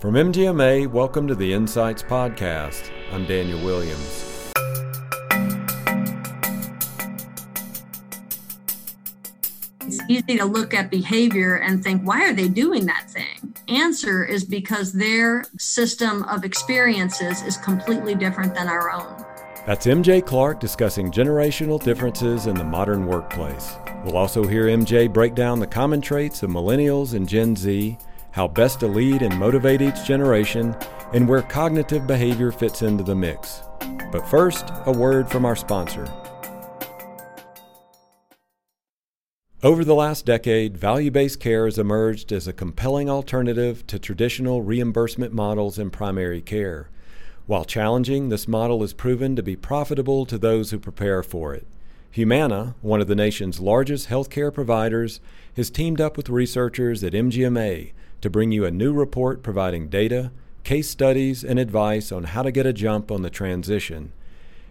From MGMA, welcome to the Insights Podcast. I'm Daniel Williams. It's easy to look at behavior and think, why are they doing that thing? Answer is because their system of experiences is completely different than our own. That's MJ Clark discussing generational differences in the modern workplace. We'll also hear MJ break down the common traits of millennials and Gen Z how best to lead and motivate each generation, and where cognitive behavior fits into the mix. But first, a word from our sponsor. Over the last decade, value based care has emerged as a compelling alternative to traditional reimbursement models in primary care. While challenging, this model has proven to be profitable to those who prepare for it. Humana, one of the nation's largest healthcare providers, has teamed up with researchers at MGMA to bring you a new report providing data, case studies, and advice on how to get a jump on the transition.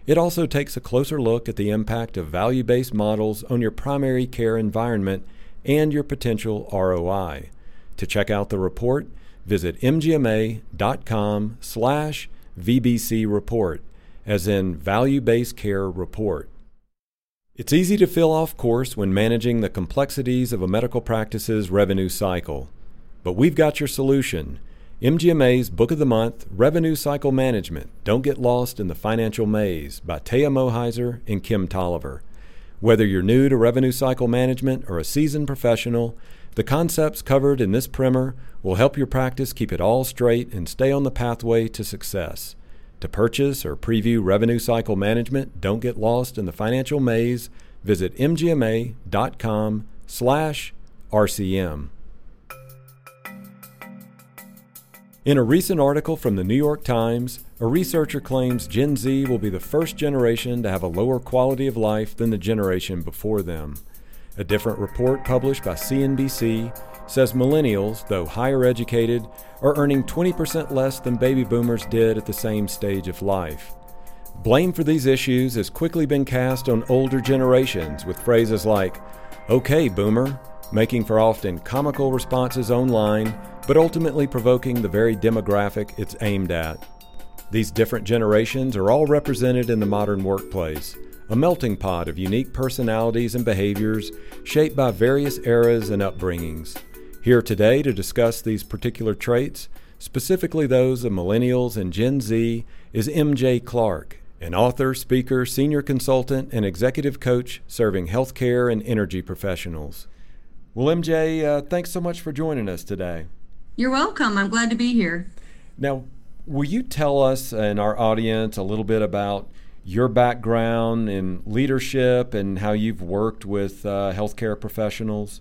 It also takes a closer look at the impact of value based models on your primary care environment and your potential ROI. To check out the report, visit mgma.com slash VBC report, as in Value Based Care Report. It's easy to feel off course when managing the complexities of a medical practice's revenue cycle. But we've got your solution. MGMA's Book of the Month, Revenue Cycle Management Don't Get Lost in the Financial Maze by Taya Moheiser and Kim Tolliver. Whether you're new to revenue cycle management or a seasoned professional, the concepts covered in this primer will help your practice keep it all straight and stay on the pathway to success. To purchase or preview revenue cycle management, don't get lost in the financial maze. Visit mgma.com/rcm. In a recent article from the New York Times, a researcher claims Gen Z will be the first generation to have a lower quality of life than the generation before them. A different report published by CNBC says millennials, though higher educated, are earning 20% less than baby boomers did at the same stage of life. Blame for these issues has quickly been cast on older generations with phrases like, okay, boomer, making for often comical responses online but ultimately provoking the very demographic it's aimed at. These different generations are all represented in the modern workplace, a melting pot of unique personalities and behaviors shaped by various eras and upbringings. Here today to discuss these particular traits, specifically those of millennials and Gen Z, is MJ Clark, an author, speaker, senior consultant, and executive coach serving healthcare and energy professionals. Well, MJ, uh, thanks so much for joining us today. You're welcome. I'm glad to be here. Now, will you tell us and our audience a little bit about your background in leadership and how you've worked with uh, healthcare professionals?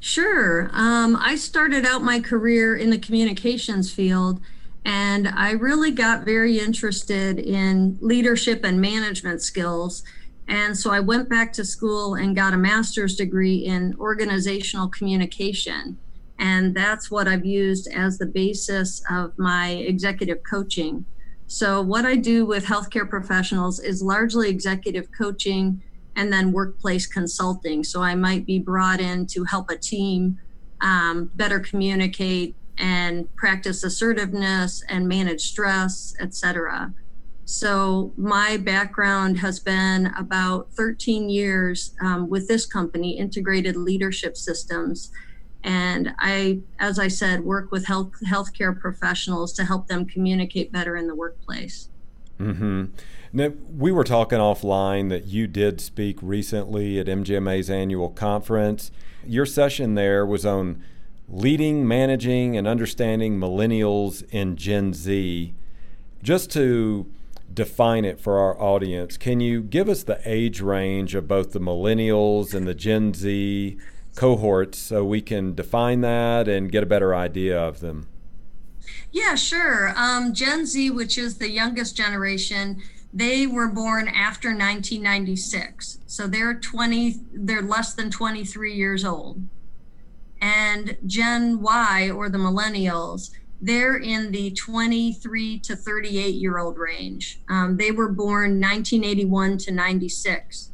Sure. Um, I started out my career in the communications field, and I really got very interested in leadership and management skills. And so I went back to school and got a master's degree in organizational communication. And that's what I've used as the basis of my executive coaching. So, what I do with healthcare professionals is largely executive coaching and then workplace consulting. So, I might be brought in to help a team um, better communicate and practice assertiveness and manage stress, etc. So, my background has been about 13 years um, with this company, Integrated Leadership Systems and I, as I said, work with health healthcare professionals to help them communicate better in the workplace. Mm-hmm. Now, we were talking offline that you did speak recently at MGMA's annual conference. Your session there was on leading, managing, and understanding millennials and Gen Z. Just to define it for our audience, can you give us the age range of both the millennials and the Gen Z cohorts so we can define that and get a better idea of them? Yeah, sure. Um, Gen Z, which is the youngest generation, they were born after 1996. So they're 20, they're less than 23 years old. And Gen Y, or the millennials, they're in the 23 to 38 year old range. Um, they were born 1981 to 96.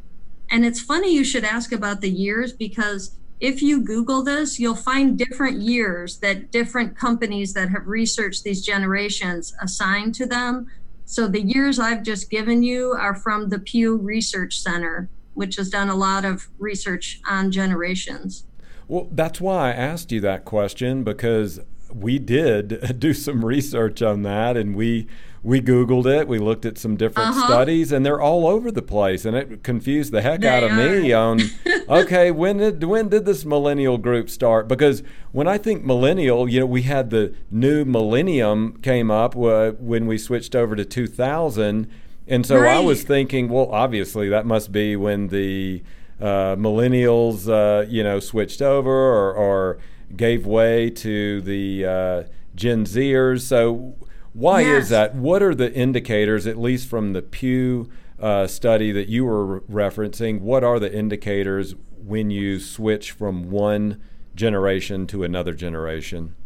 And it's funny you should ask about the years because if you Google this, you'll find different years that different companies that have researched these generations assign to them. So the years I've just given you are from the Pew Research Center, which has done a lot of research on generations. Well, that's why I asked you that question because we did do some research on that and we we googled it we looked at some different uh-huh. studies and they're all over the place and it confused the heck they out of are. me on okay when did when did this millennial group start because when i think millennial you know we had the new millennium came up uh, when we switched over to 2000 and so right. i was thinking well obviously that must be when the uh, millennials uh, you know switched over or, or gave way to the uh, Gen Zers. So, why yes. is that? What are the indicators, at least from the Pew uh, study that you were referencing? What are the indicators when you switch from one generation to another generation?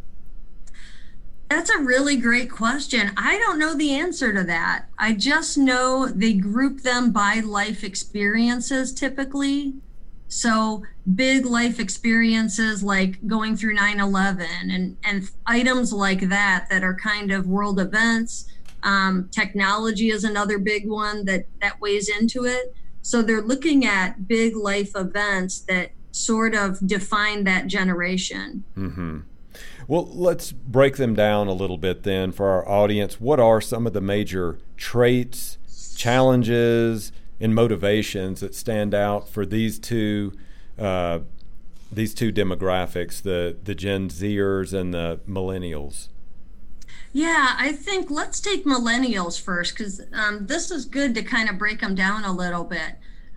That's a really great question. I don't know the answer to that. I just know they group them by life experiences typically. So big life experiences like going through 9-11 and, and items like that that are kind of world events. Um, technology is another big one that, that weighs into it. So they're looking at big life events that sort of define that generation. Mm-hmm. Well, let's break them down a little bit then for our audience. What are some of the major traits, challenges, and motivations that stand out for these two uh, these two demographics, the the Gen Zers and the millennials? Yeah, I think let's take millennials first because um, this is good to kind of break them down a little bit.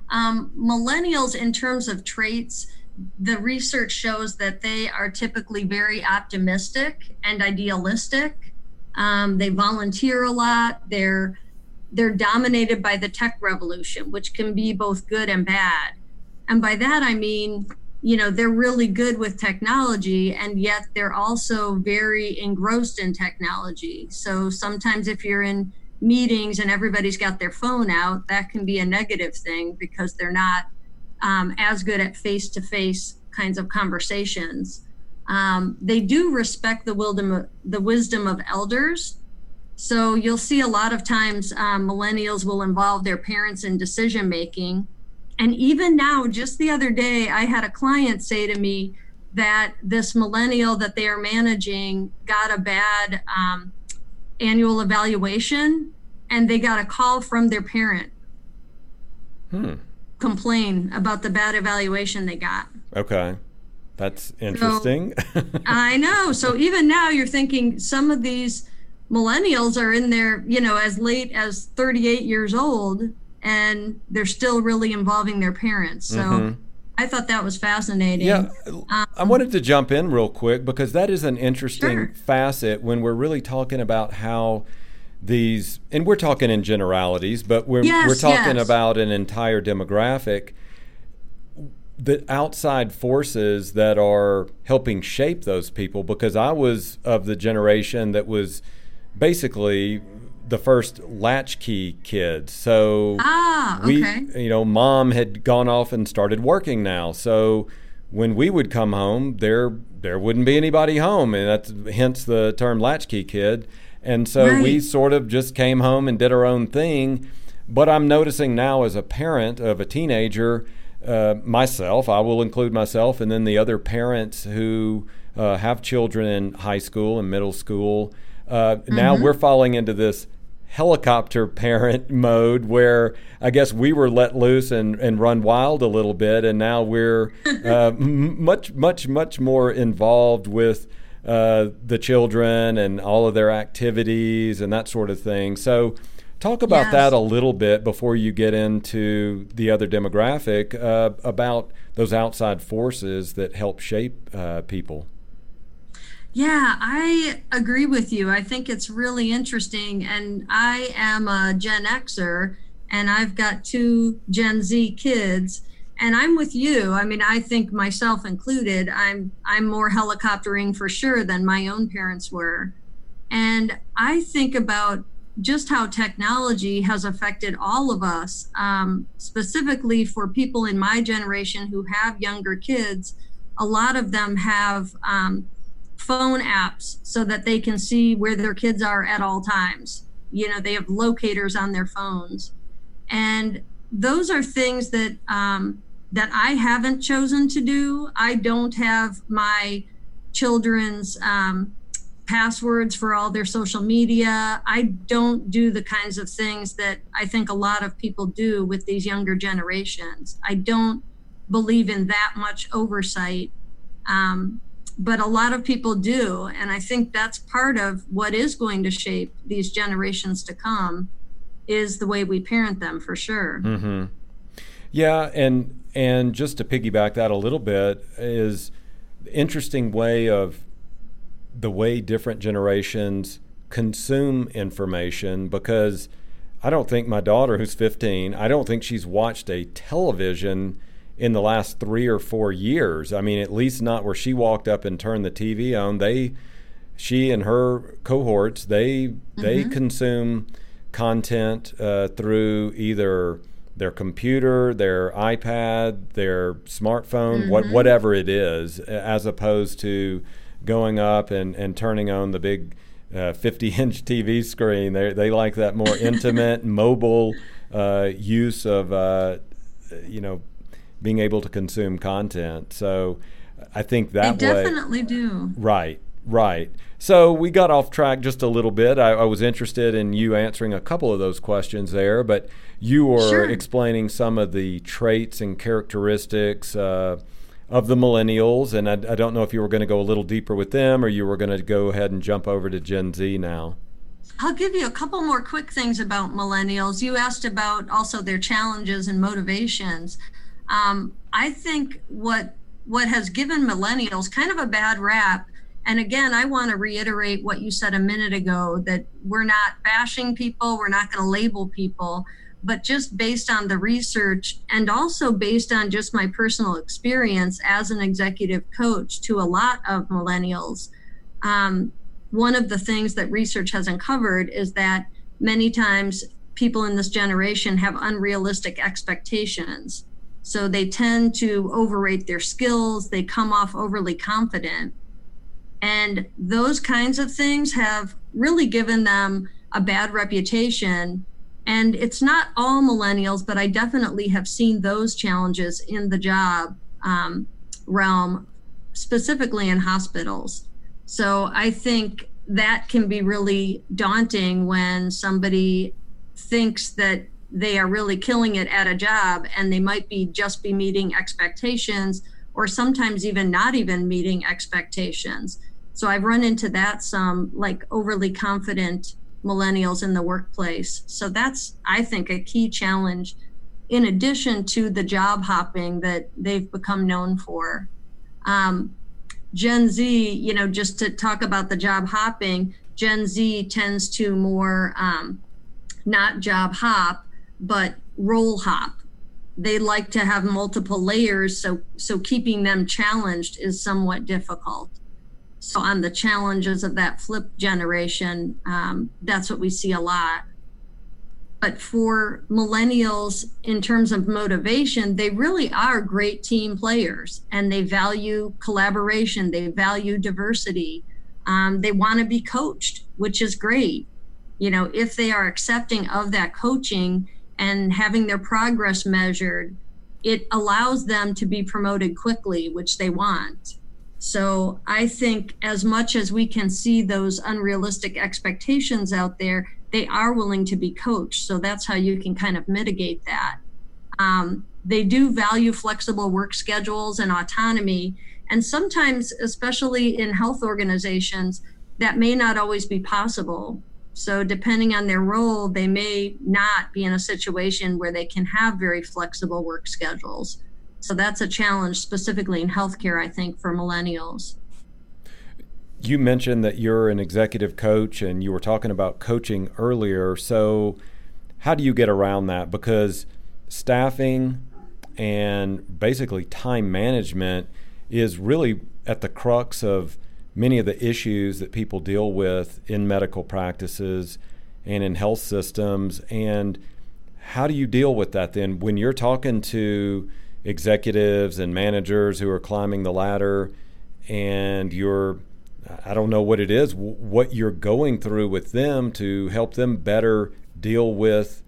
Um, millennials, in terms of traits, the research shows that they are typically very optimistic and idealistic. Um, they volunteer a lot. They're they're dominated by the tech revolution, which can be both good and bad. And by that, I mean, you know, they're really good with technology, and yet they're also very engrossed in technology. So sometimes if you're in meetings and everybody's got their phone out, that can be a negative thing because they're not um, as good at face to face kinds of conversations. Um, they do respect the wisdom, the wisdom of elders so you'll see a lot of times um, millennials will involve their parents in decision making. And even now, just the other day, I had a client say to me that this millennial that they are managing got a bad um, annual evaluation and they got a call from their parent. Hmm. Complain about the bad evaluation they got. Okay. That's interesting. So, I know. So even now, you're thinking some of these millennials are in there, you know, as late as 38 years old and they're still really involving their parents. So mm-hmm. I thought that was fascinating. Yeah. Um, I wanted to jump in real quick because that is an interesting sure. facet when we're really talking about how these and we're talking in generalities, but we're yes, we're talking yes. about an entire demographic the outside forces that are helping shape those people because I was of the generation that was basically the first latchkey kids. So ah, okay. we, you know, mom had gone off and started working now. So when we would come home, there there wouldn't be anybody home, and that's hence the term latchkey kid. And so right. we sort of just came home and did our own thing. But I'm noticing now, as a parent of a teenager, uh, myself, I will include myself, and then the other parents who uh, have children in high school and middle school uh, mm-hmm. Now we're falling into this helicopter parent mode where I guess we were let loose and, and run wild a little bit, and now we're uh, m- much, much, much more involved with uh, the children and all of their activities and that sort of thing. So, talk about yes. that a little bit before you get into the other demographic uh, about those outside forces that help shape uh, people. Yeah, I agree with you. I think it's really interesting. And I am a Gen Xer and I've got two Gen Z kids. And I'm with you. I mean, I think myself included, I'm I'm more helicoptering for sure than my own parents were. And I think about just how technology has affected all of us, um, specifically for people in my generation who have younger kids a lot of them have um, phone apps so that they can see where their kids are at all times. You know, they have locators on their phones. And those are things that um, that I haven't chosen to do. I don't have my children's um, passwords for all their social media. I don't do the kinds of things that I think a lot of people do with these younger generations. I don't believe in that much oversight. Um, but a lot of people do. And I think that's part of what is going to shape these generations to come is the way we parent them for sure. Mm-hmm. Yeah. And, and just to piggyback that a little bit is interesting way of the way different generations consume information because I don't think my daughter, who's 15, I don't think she's watched a television in the last three or four years. I mean, at least not where she walked up and turned the TV on. They, she and her cohorts, they mm-hmm. they consume content uh, through either their computer, their iPad, their smartphone, mm-hmm. what, whatever it is, as opposed to going up and, and turning on the big uh, 50 inch TV screen. They, they like that more intimate, mobile uh, use of, uh, you know, being able to consume content. So I think that they definitely way, do. Right, right. So we got off track just a little bit. I, I, was interested in you answering a couple of those questions there, but you were sure. explaining some of the traits and characteristics uh, of the millennials, and I, I don't know if you were going to go a little deeper with them or you were going to go ahead and jump over to Gen Z now. I'll give you a couple more quick things about millennials. You asked about also their challenges and motivations. Um, I think what what has given millennials kind of a bad rap and again, I want to reiterate what you said a minute ago that we're not bashing people, we're not going to label people, but just based on the research and also based on just my personal experience as an executive coach to a lot of millennials, um, one of the things that research has uncovered is that many times people in this generation have unrealistic expectations. So they tend to overrate their skills, they come off overly confident. And those kinds of things have really given them a bad reputation. And it's not all millennials, but I definitely have seen those challenges in the job um, realm, specifically in hospitals. So I think that can be really daunting when somebody thinks that they are really killing it at a job and they might be just be meeting expectations or sometimes even not even meeting expectations. So I've run into that some like overly confident millennials in the workplace. So that's, I think, a key challenge in addition to the job hopping that they've become known for. Um, Gen Z, you know, just to talk about the job hopping, Gen Z tends to more um, not job hop, but role hop. They like to have multiple layers, so so keeping them challenged is somewhat difficult. So on the challenges of that flip generation, um, that's what we see a lot. But for millennials, in terms of motivation, they really are great team players and they value collaboration, they value diversity. Um, they want to be coached, which is great. You know, if they are accepting of that coaching and having their progress measured, it allows them to be promoted quickly, which they want. So I think as much as we can see those unrealistic expectations out there, they are willing to be coached. So that's how you can kind of mitigate that. Um, they do value flexible work schedules and autonomy. And sometimes, especially in health organizations, that may not always be possible. So, depending on their role, they may not be in a situation where they can have very flexible work schedules. So that's a challenge specifically in healthcare, I think, for millennials. You mentioned that you're an executive coach and you were talking about coaching earlier. So, how do you get around that? Because staffing and basically time management is really at the crux of many of the issues that people deal with in medical practices and in health systems. And how do you deal with that then when you're talking to executives and managers who are climbing the ladder, and you're I don't know what it is, what you're going through with them to help them better deal with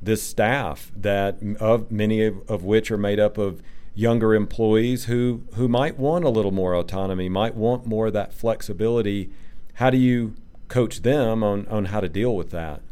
this staff that of many of, of which are made up of younger employees who who might want a little more autonomy, might want more of that flexibility. How do you coach them on on how to deal with that?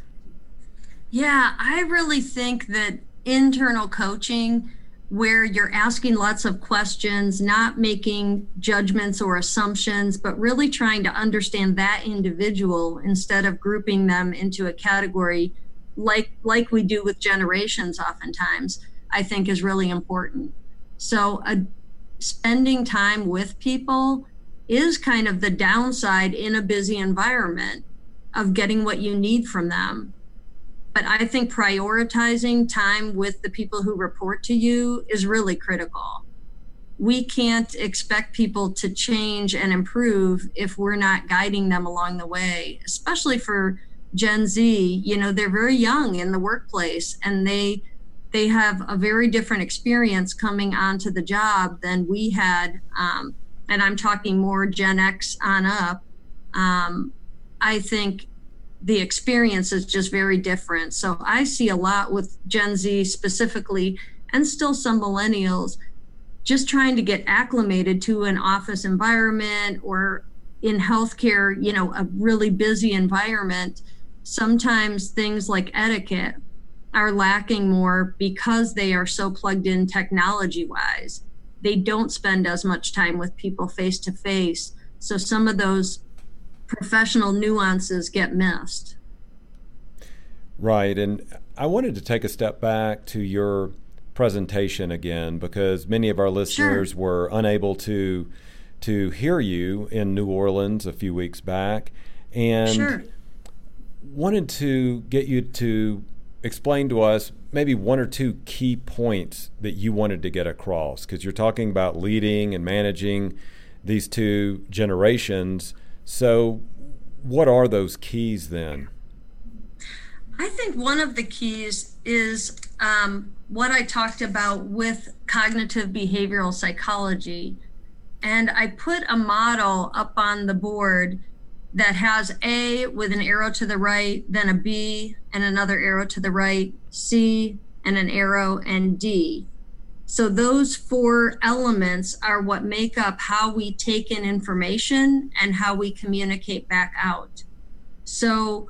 Yeah, I really think that internal coaching where you're asking lots of questions, not making judgments or assumptions, but really trying to understand that individual instead of grouping them into a category like like we do with generations oftentimes, I think is really important. So uh, spending time with people is kind of the downside in a busy environment of getting what you need from them but I think prioritizing time with the people who report to you is really critical. We can't expect people to change and improve if we're not guiding them along the way, especially for Gen Z. You know, they're very young in the workplace and they they have a very different experience coming onto the job than we had. Um, and I'm talking more Gen X on up. Um, I think the experience is just very different. So I see a lot with Gen Z specifically, and still some millennials, just trying to get acclimated to an office environment or in healthcare, you know, a really busy environment. Sometimes things like etiquette are lacking more because they are so plugged in technology wise. They don't spend as much time with people face to face. So some of those professional nuances get missed. Right. And I wanted to take a step back to your presentation again because many of our listeners sure. were unable to to hear you in New Orleans a few weeks back and sure. wanted to get you to explain to us maybe one or two key points that you wanted to get across because you're talking about leading and managing these two generations so, what are those keys then? I think one of the keys is um, what I talked about with cognitive behavioral psychology. And I put a model up on the board that has A with an arrow to the right, then a B and another arrow to the right, C and an arrow, and D. So those four elements are what make up how we take in information and how we communicate back out. So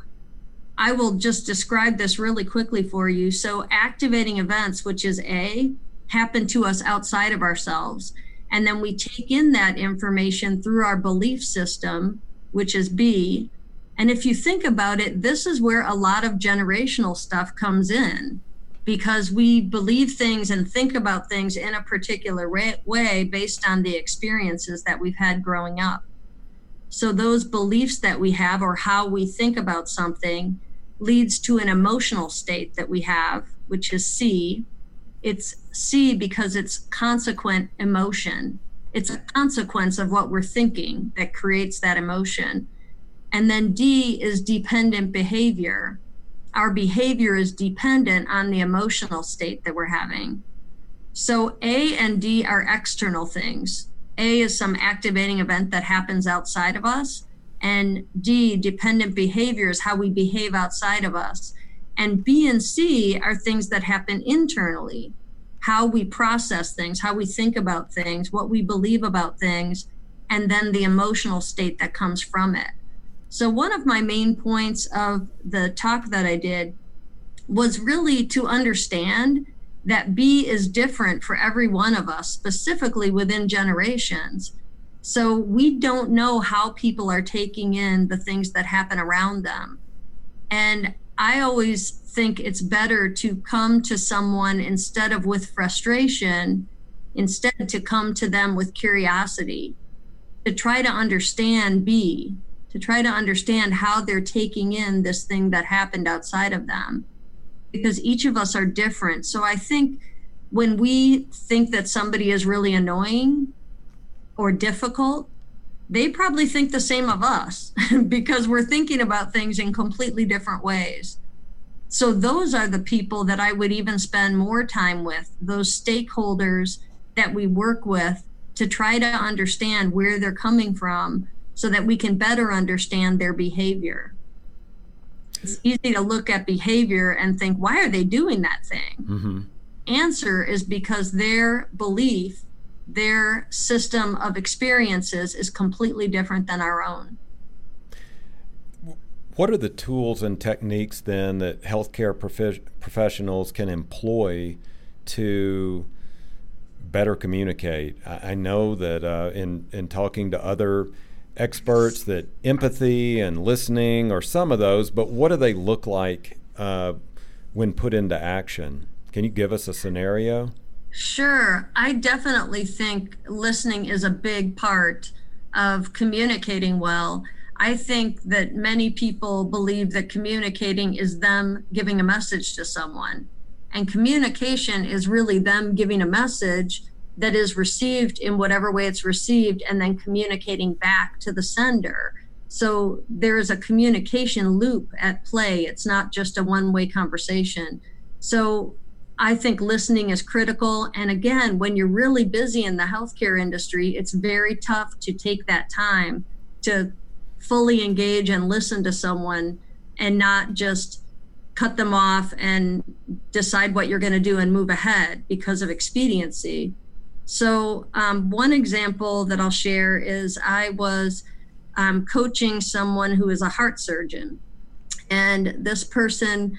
I will just describe this really quickly for you. So activating events, which is A, happen to us outside of ourselves. And then we take in that information through our belief system, which is B. And if you think about it, this is where a lot of generational stuff comes in because we believe things and think about things in a particular way based on the experiences that we've had growing up. So, those beliefs that we have or how we think about something leads to an emotional state that we have, which is C. It's C because it's consequent emotion. It's a consequence of what we're thinking that creates that emotion. And then D is dependent behavior our behavior is dependent on the emotional state that we're having. So A and D are external things. A is some activating event that happens outside of us. And D, dependent behavior is how we behave outside of us. And B and C are things that happen internally how we process things, how we think about things, what we believe about things, and then the emotional state that comes from it. So, one of my main points of the talk that I did was really to understand that B is different for every one of us, specifically within generations. So, we don't know how people are taking in the things that happen around them. And I always think it's better to come to someone instead of with frustration, instead to come to them with curiosity, to try to understand B to try to understand how they're taking in this thing that happened outside of them because each of us are different. So I think when we think that somebody is really annoying or difficult, they probably think the same of us because we're thinking about things in completely different ways. So those are the people that I would even spend more time with, those stakeholders that we work with to try to understand where they're coming from so that we can better understand their behavior. It's easy to look at behavior and think, why are they doing that thing? Mm-hmm. Answer is because their belief, their system of experiences is completely different than our own. What are the tools and techniques then that healthcare prof- professionals can employ to better communicate? I, I know that uh, in in talking to other experts that empathy and listening are some of those, but what do they look like uh, when put into action? Can you give us a scenario? Sure. I definitely think listening is a big part of communicating well. I think that many people believe that communicating is them giving a message to someone. And communication is really them giving a message that is received in whatever way it's received and then communicating back to the sender. So there is a communication loop at play. It's not just a one way conversation. So I think listening is critical. And again, when you're really busy in the healthcare industry, it's very tough to take that time to fully engage and listen to someone and not just cut them off and decide what you're going to do and move ahead because of expediency. So, um, one example that I'll share is I was um, coaching someone who is a heart surgeon, and this person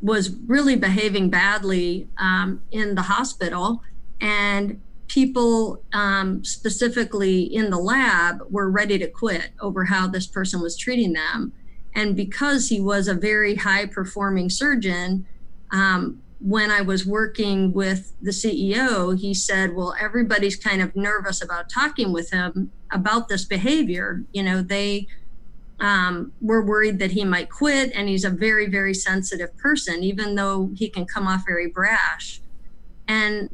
was really behaving badly um, in the hospital. And people um, specifically in the lab were ready to quit over how this person was treating them. And because he was a very high performing surgeon, um, when I was working with the CEO, he said, Well, everybody's kind of nervous about talking with him about this behavior. You know, they um, were worried that he might quit, and he's a very, very sensitive person, even though he can come off very brash. And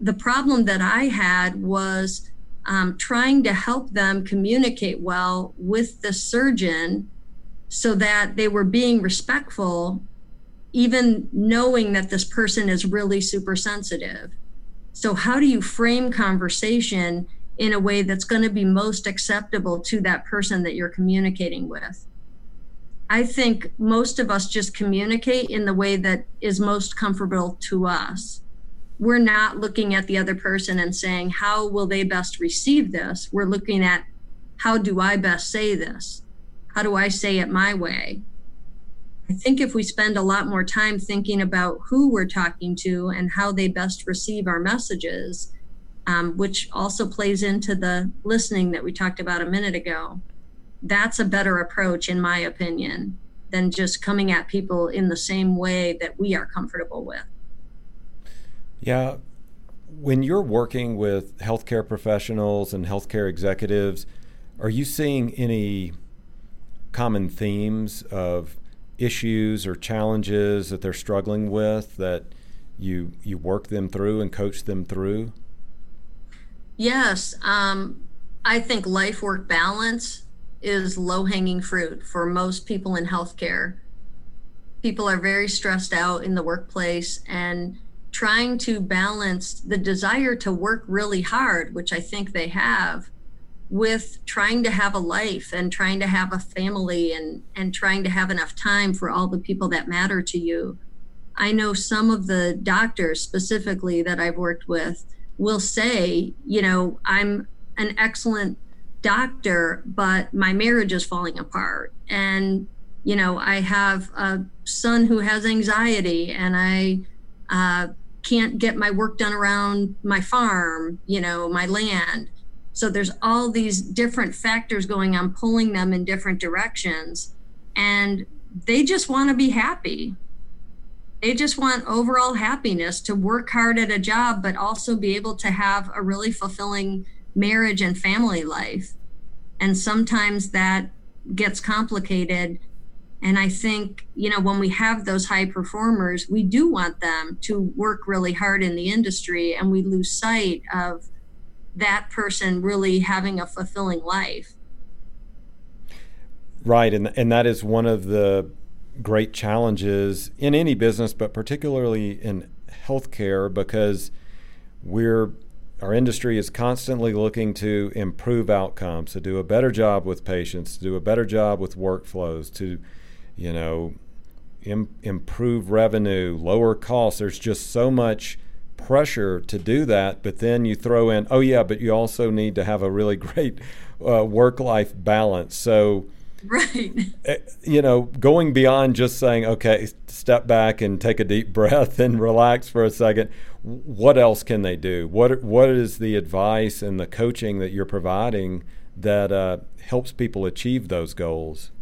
the problem that I had was um, trying to help them communicate well with the surgeon so that they were being respectful, even knowing that this person is really super sensitive. So, how do you frame conversation in a way that's going to be most acceptable to that person that you're communicating with? I think most of us just communicate in the way that is most comfortable to us we're not looking at the other person and saying, how will they best receive this? We're looking at, how do I best say this? How do I say it my way? I think if we spend a lot more time thinking about who we're talking to and how they best receive our messages, um, which also plays into the listening that we talked about a minute ago, that's a better approach, in my opinion, than just coming at people in the same way that we are comfortable with. Yeah. When you're working with healthcare professionals and healthcare executives, are you seeing any common themes of issues or challenges that they're struggling with that you you work them through and coach them through? Yes, um, I think life work balance is low hanging fruit for most people in healthcare. People are very stressed out in the workplace, and trying to balance the desire to work really hard, which I think they have, with trying to have a life and trying to have a family and, and trying to have enough time for all the people that matter to you. I know some of the doctors specifically that I've worked with will say, you know, I'm an excellent doctor, but my marriage is falling apart. And, you know, I have a son who has anxiety and I, uh, can't get my work done around my farm, you know, my land. So there's all these different factors going on, pulling them in different directions. And they just want to be happy. They just want overall happiness to work hard at a job, but also be able to have a really fulfilling marriage and family life. And sometimes that gets complicated and I think, you know, when we have those high performers, we do want them to work really hard in the industry and we lose sight of that person really having a fulfilling life. Right. And, and that is one of the great challenges in any business, but particularly in healthcare because we're our industry is constantly looking to improve outcomes, to do a better job with patients, to do a better job with workflows, to you know Im- improve revenue, lower costs. There's just so much pressure to do that. But then you throw in, oh yeah, but you also need to have a really great uh, work-life balance. So right eh, you know going beyond just saying okay step back and take a deep breath and relax for a second what else can they do what what is the advice and the coaching that you're providing that uh, helps people achieve those goals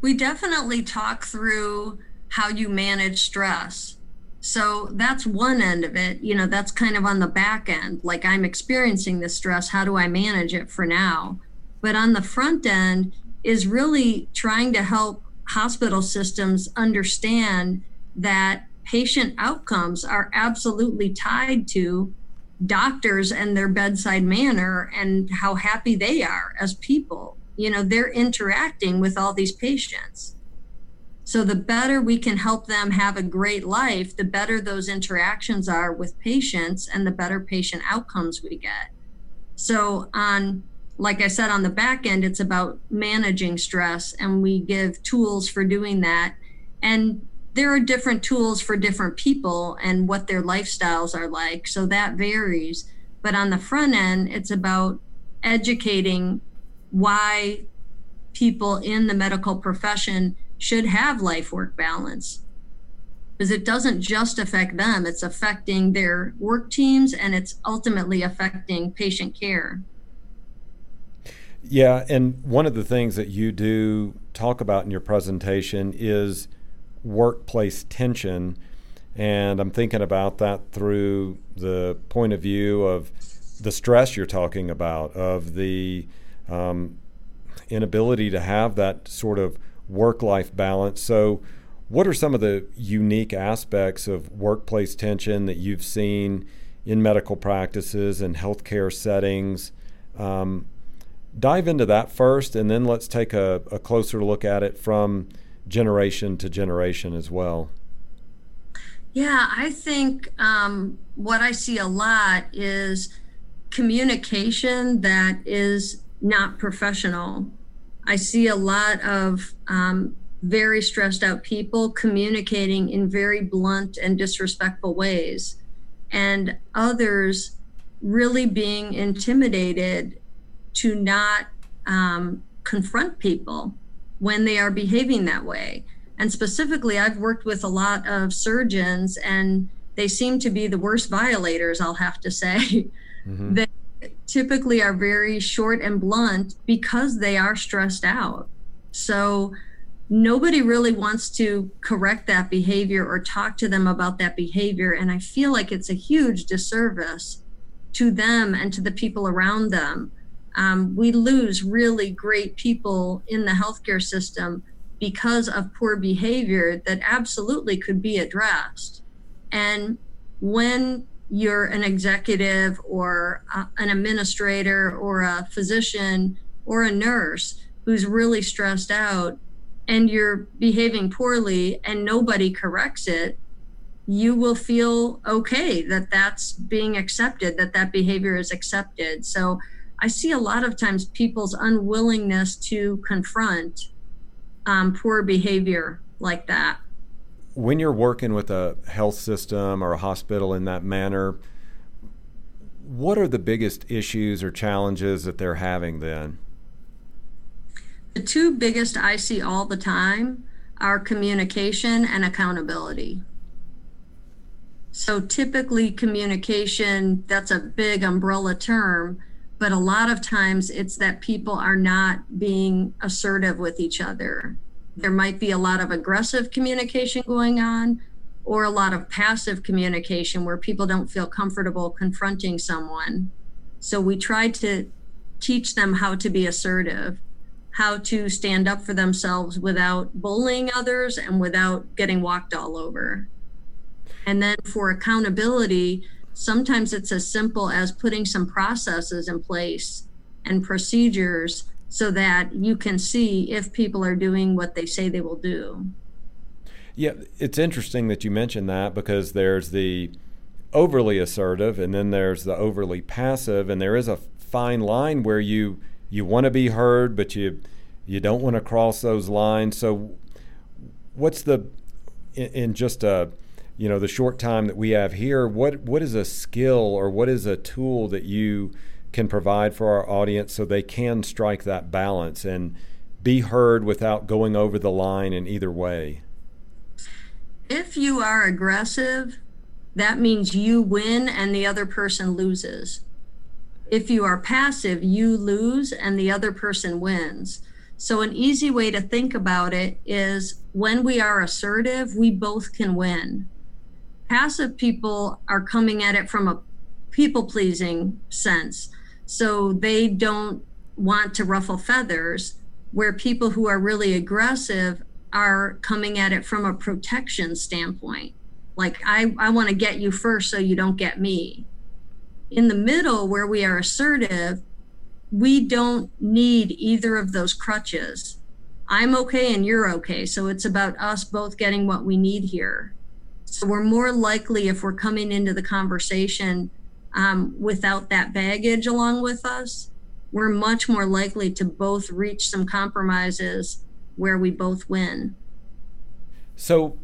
we definitely talk through how you manage stress. So that's one end of it. You know that's kind of on the back end. Like i'm experiencing this stress. How do i manage it for now? But on the front end is really trying to help hospital systems understand that patient outcomes are absolutely tied to doctors and their bedside manner and how happy they are as people. You know, they're interacting with all these patients. So the better we can help them have a great life, the better those interactions are with patients and the better patient outcomes we get. So on like I said, on the back end, it's about managing stress, and we give tools for doing that. And there are different tools for different people and what their lifestyles are like. So that varies. But on the front end, it's about educating why people in the medical profession should have life work balance. Because it doesn't just affect them, it's affecting their work teams and it's ultimately affecting patient care. Yeah, and one of the things that you do talk about in your presentation is workplace tension. And I'm thinking about that through the point of view of the stress you're talking about, of the um, inability to have that sort of work life balance. So, what are some of the unique aspects of workplace tension that you've seen in medical practices and healthcare settings? Um, dive into that first, and then let's take a, a closer look at it from generation to generation as well. Yeah, I think um, what I see a lot is communication that is not professional. I see a lot of um, very stressed out people communicating in very blunt and disrespectful ways, and others really being intimidated to not um, confront people when they are behaving that way. And specifically, I've worked with a lot of surgeons, and they seem to be the worst violators, I'll have to say. Mm-hmm. they typically are very short and blunt because they are stressed out. So, nobody really wants to correct that behavior or talk to them about that behavior. And I feel like it's a huge disservice to them and to the people around them um, we lose really great people in the healthcare system because of poor behavior that absolutely could be addressed. And when you're an executive or uh, an administrator or a physician or a nurse who's really stressed out and you're behaving poorly and nobody corrects it, you will feel okay that that's being accepted, that that behavior is accepted. So I see a lot of times people's unwillingness to confront um, poor behavior like that. When you're working with a health system or a hospital in that manner, what are the biggest issues or challenges that they're having then? The two biggest I see all the time are communication and accountability. So typically, communication, that's a big umbrella term but a lot of times it's that people are not being assertive with each other. There might be a lot of aggressive communication going on or a lot of passive communication where people don't feel comfortable confronting someone. So we try to teach them how to be assertive, how to stand up for themselves without bullying others and without getting walked all over. And then for accountability, sometimes it's as simple as putting some processes in place and procedures so that you can see if people are doing what they say they will do. Yeah, it's interesting that you mentioned that because there's the overly assertive and then there's the overly passive and there is a fine line where you you want to be heard but you you don't want to cross those lines. So what's the in, in just a you know the short time that we have here what what is a skill or what is a tool that you can provide for our audience so they can strike that balance and be heard without going over the line in either way if you are aggressive that means you win and the other person loses if you are passive you lose and the other person wins so, an easy way to think about it is when we are assertive, we both can win. Passive people are coming at it from a people pleasing sense. So, they don't want to ruffle feathers, where people who are really aggressive are coming at it from a protection standpoint. Like, I, I want to get you first so you don't get me. In the middle, where we are assertive, we don't need either of those crutches. I'm okay and you're okay. So it's about us both getting what we need here. So we're more likely, if we're coming into the conversation um, without that baggage along with us, we're much more likely to both reach some compromises where we both win. So,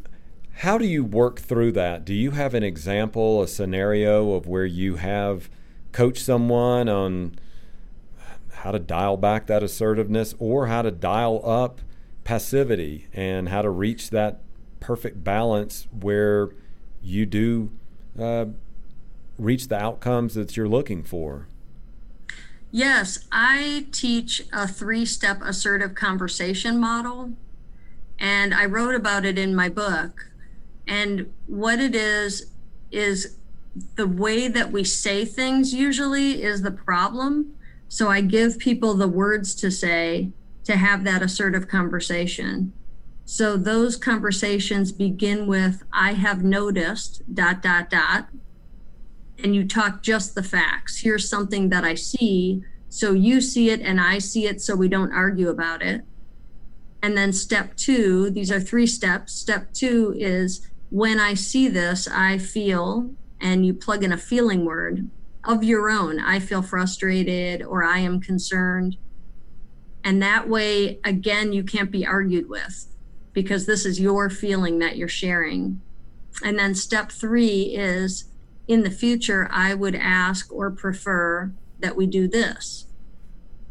how do you work through that? Do you have an example, a scenario of where you have coached someone on how to dial back that assertiveness or how to dial up passivity and how to reach that perfect balance where you do uh, reach the outcomes that you're looking for. Yes, I teach a three step assertive conversation model, and I wrote about it in my book. And what it is, is the way that we say things usually is the problem. So I give people the words to say to have that assertive conversation. So those conversations begin with, I have noticed, dot, dot, dot. And you talk just the facts. Here's something that I see. So you see it and I see it, so we don't argue about it. And then step two, these are three steps. Step two is when I see this, I feel, and you plug in a feeling word of your own. I feel frustrated or I am concerned. And that way, again, you can't be argued with because this is your feeling that you're sharing. And then step three is in the future, I would ask or prefer that we do this.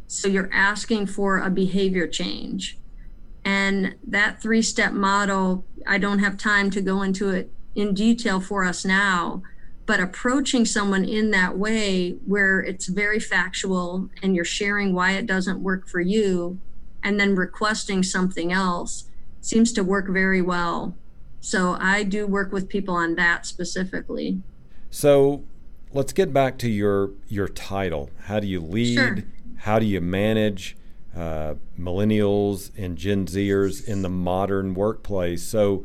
So you're asking for a behavior change. And that three step model, I don't have time to go into it in detail for us now, but approaching someone in that way where it's very factual and you're sharing why it doesn't work for you and then requesting something else seems to work very well so i do work with people on that specifically so let's get back to your your title how do you lead sure. how do you manage uh, millennials and gen zers in the modern workplace so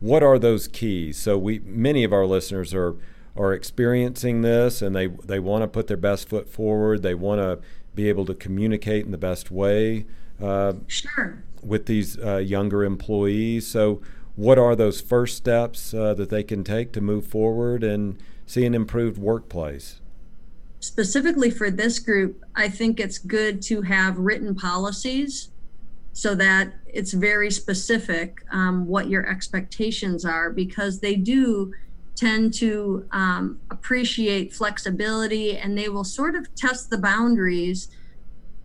what are those keys so we many of our listeners are are experiencing this and they, they want to put their best foot forward. They want to be able to communicate in the best way uh, sure. with these uh, younger employees. So, what are those first steps uh, that they can take to move forward and see an improved workplace? Specifically for this group, I think it's good to have written policies so that it's very specific um, what your expectations are because they do tend to um, appreciate flexibility and they will sort of test the boundaries.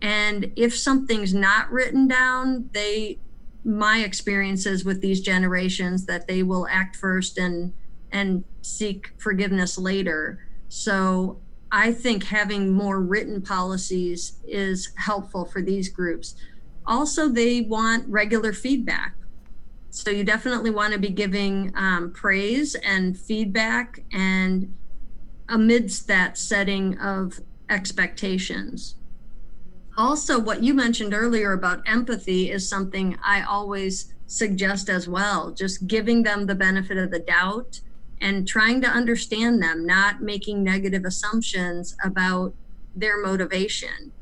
And if something's not written down, they, my experiences with these generations, that they will act first and and seek forgiveness later. So I think having more written policies is helpful for these groups. Also, they want regular feedback. So you definitely want to be giving um, praise and feedback and amidst that setting of expectations. Also, what you mentioned earlier about empathy is something I always suggest as well, just giving them the benefit of the doubt and trying to understand them, not making negative assumptions about their motivation.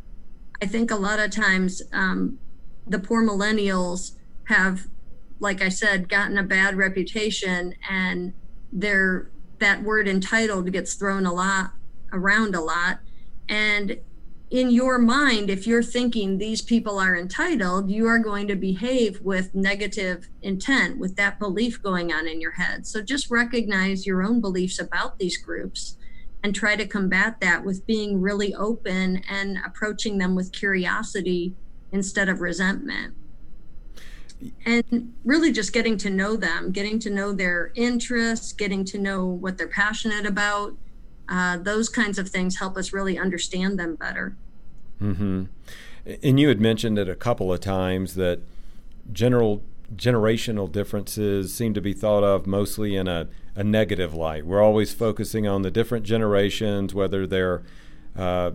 I think a lot of times um, the poor millennials have, like I said, gotten a bad reputation, and they're that word entitled gets thrown a lot around a lot, and in your mind, if you're thinking these people are entitled, you are going to behave with negative intent, with that belief going on in your head. So just recognize your own beliefs about these groups and try to combat that with being really open and approaching them with curiosity instead of resentment. And really just getting to know them, getting to know their interests, getting to know what they're passionate about. Uh, those kinds of things help us really understand them better. Mm-hmm. And you had mentioned it a couple of times that general generational differences seem to be thought of mostly in a, a negative light. We're always focusing on the different generations, whether they're uh,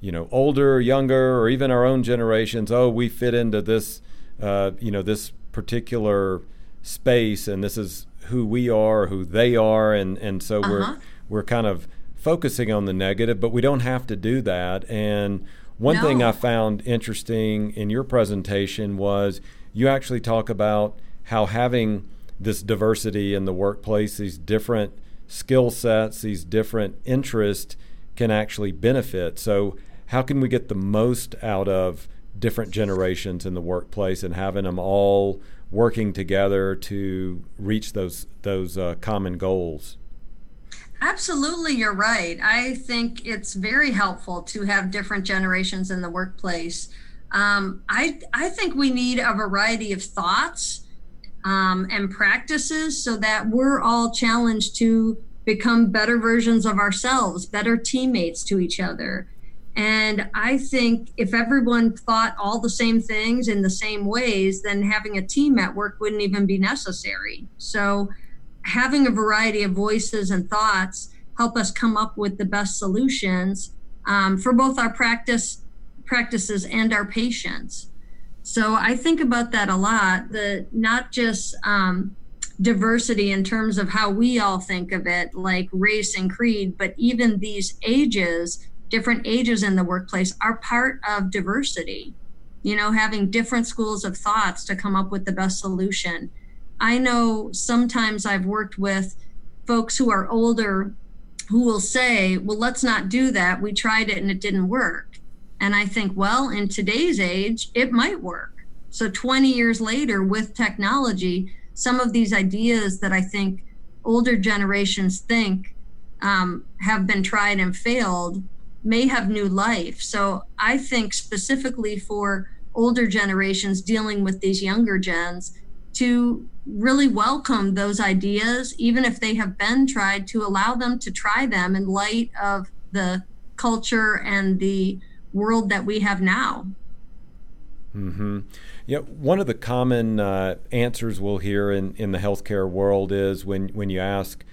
you know older, younger, or even our own generations. Oh, we fit into this uh, you know this particular space, and this is who we are, who they are, and and so uh-huh. we're we're kind of focusing on the negative, but we don't have to do that. And one no. thing I found interesting in your presentation was you actually talk about how having this diversity in the workplace, these different skill sets, these different interests can actually benefit. So, how can we get the most out of different generations in the workplace and having them all working together to reach those those uh, common goals? Absolutely, you're right. I think it's very helpful to have different generations in the workplace. Um, I I think we need a variety of thoughts um, and practices so that we're all challenged to become better versions of ourselves, better teammates to each other. And I think if everyone thought all the same things in the same ways, then having a team at work wouldn't even be necessary. So having a variety of voices and thoughts help us come up with the best solutions um, for both our practice practices and our patients. So I think about that a lot. The not just um, diversity in terms of how we all think of it, like race and creed, but even these ages, different ages in the workplace, are part of diversity. You know, having different schools of thoughts to come up with the best solution. I know sometimes I've worked with folks who are older who will say, well, let's not do that. We tried it and it didn't work. And I think, well, in today's age, it might work. So 20 years later, with technology, some of these ideas that I think older generations think um, have been tried and failed may have new life. So I think specifically for older generations dealing with these younger gens, to really welcome those ideas, even if they have been tried, to allow them to try them in light of the culture and the world that we have now. Hmm. Yeah. One of the common uh, answers we'll hear in, in the healthcare world is when when you ask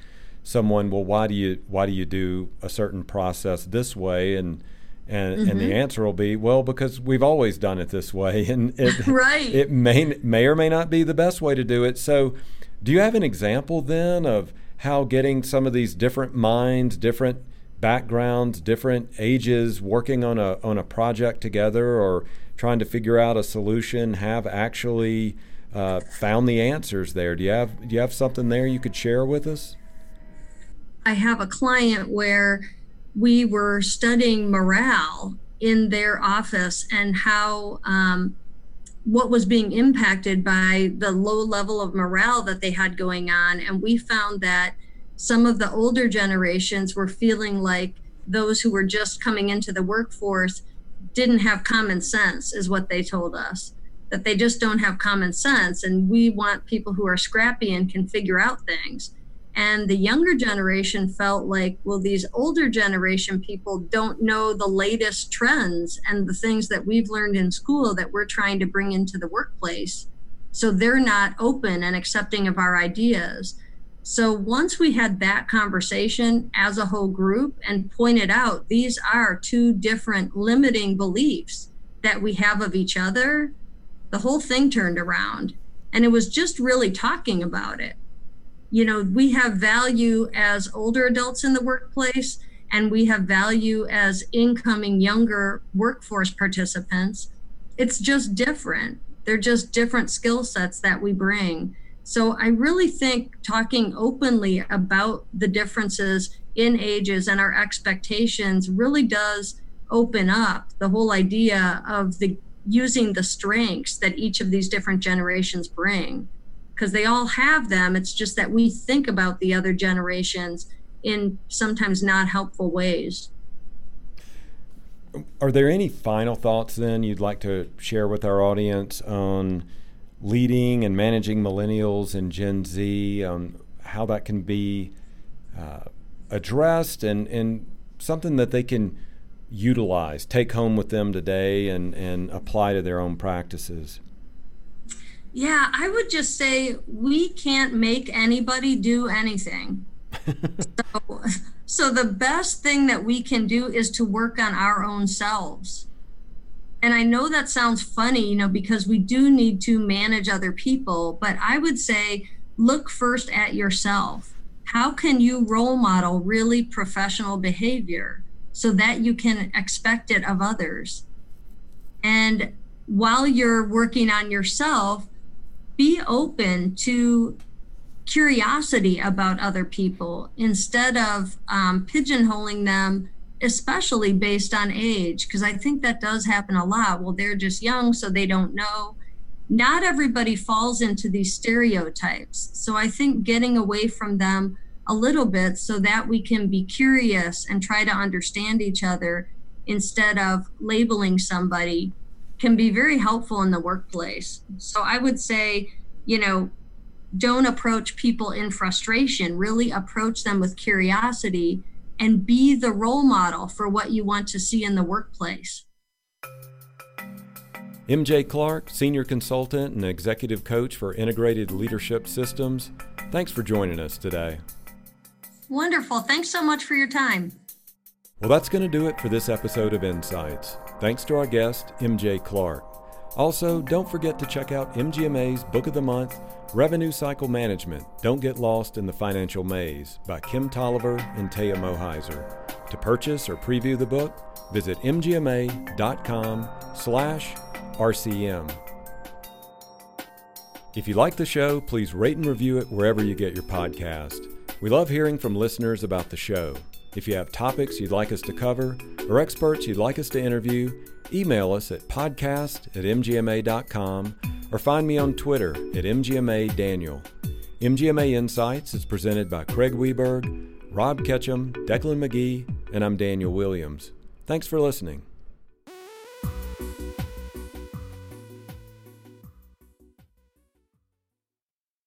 someone, "Well, why do you why do you do a certain process this way?" and and, mm-hmm. and the mm-hmm. answer will be, well, because we've always done it this way, and it, right. it may may or may not be the best way to do it. So, do you have an example then of how getting some of these different minds, different backgrounds, different ages, working on a on a project together, or trying to figure out a solution, have actually uh, found the answers there? Do you have do you have something there you could share with us? I have a client where we were studying morale in their office and how um, what was being impacted by the low level of morale that they had going on. And we found that some of the older generations were feeling like those who were just coming into the workforce didn't have common sense, is what they told us. That they just don't have common sense. And we want people who are scrappy and can figure out things. And the younger generation felt like, well, these older generation people don't know the latest trends and the things that we've learned in school that we're trying to bring into the workplace. So they're not open and accepting of our ideas. So once we had that conversation as a whole group and pointed out these are two different limiting beliefs that we have of each other, the whole thing turned around. And it was just really talking about it you know, we have value as older adults in the workplace, and we have value as incoming younger workforce participants, it's just different. They're just different skill sets that we bring. So I really think talking openly about the differences in ages and our expectations really does open up the whole idea of the using the strengths that each of these different generations bring because they all have them it's just that we think about the other generations in sometimes not helpful ways are there any final thoughts then you'd like to share with our audience on leading and managing millennials and Gen Z, um, how that can be uh, addressed and, and something that they can utilize, take home with them today and, and apply to their own practices? Yeah, I would just say we can't make anybody do anything. so, so the best thing that we can do is to work on our own selves. And I know that sounds funny, you know, because we do need to manage other people, but I would say look first at yourself. How can you role model really professional behavior so that you can expect it of others? And while you're working on yourself, be open to curiosity about other people instead of um, pigeonholing them especially based on age, because I think that does happen a lot. Well, they're just young, so they don't know. Not everybody falls into these stereotypes. So I think getting away from them a little bit so that we can be curious and try to understand each other instead of labeling somebody can be very helpful in the workplace. So I would say, you know, don't approach people in frustration, really approach them with curiosity and be the role model for what you want to see in the workplace. MJ Clark, Senior Consultant and Executive Coach for Integrated Leadership Systems, thanks for joining us today. Wonderful. Thanks so much for your time. Well, that's going to do it for this episode of Insights. Thanks to our guest, MJ Clark. Also, don't forget to check out MGMA's Book of the Month Revenue Cycle Management Don't Get Lost in the Financial Maze by Kem Tolliver and Taya Moheiser. To purchase or preview the book, visit mgma.com slash RCM. If you like the show, please rate and review it wherever you get your podcast. We love hearing from listeners about the show. If you have topics you'd like us to cover or experts you'd like us to interview, email us at podcast at mgma.com or find me on Twitter at MGMA Daniel. MGMA Insights is presented by Craig Weberg, Rob Ketchum, Declan McGee, and I'm Daniel Williams. Thanks for listening.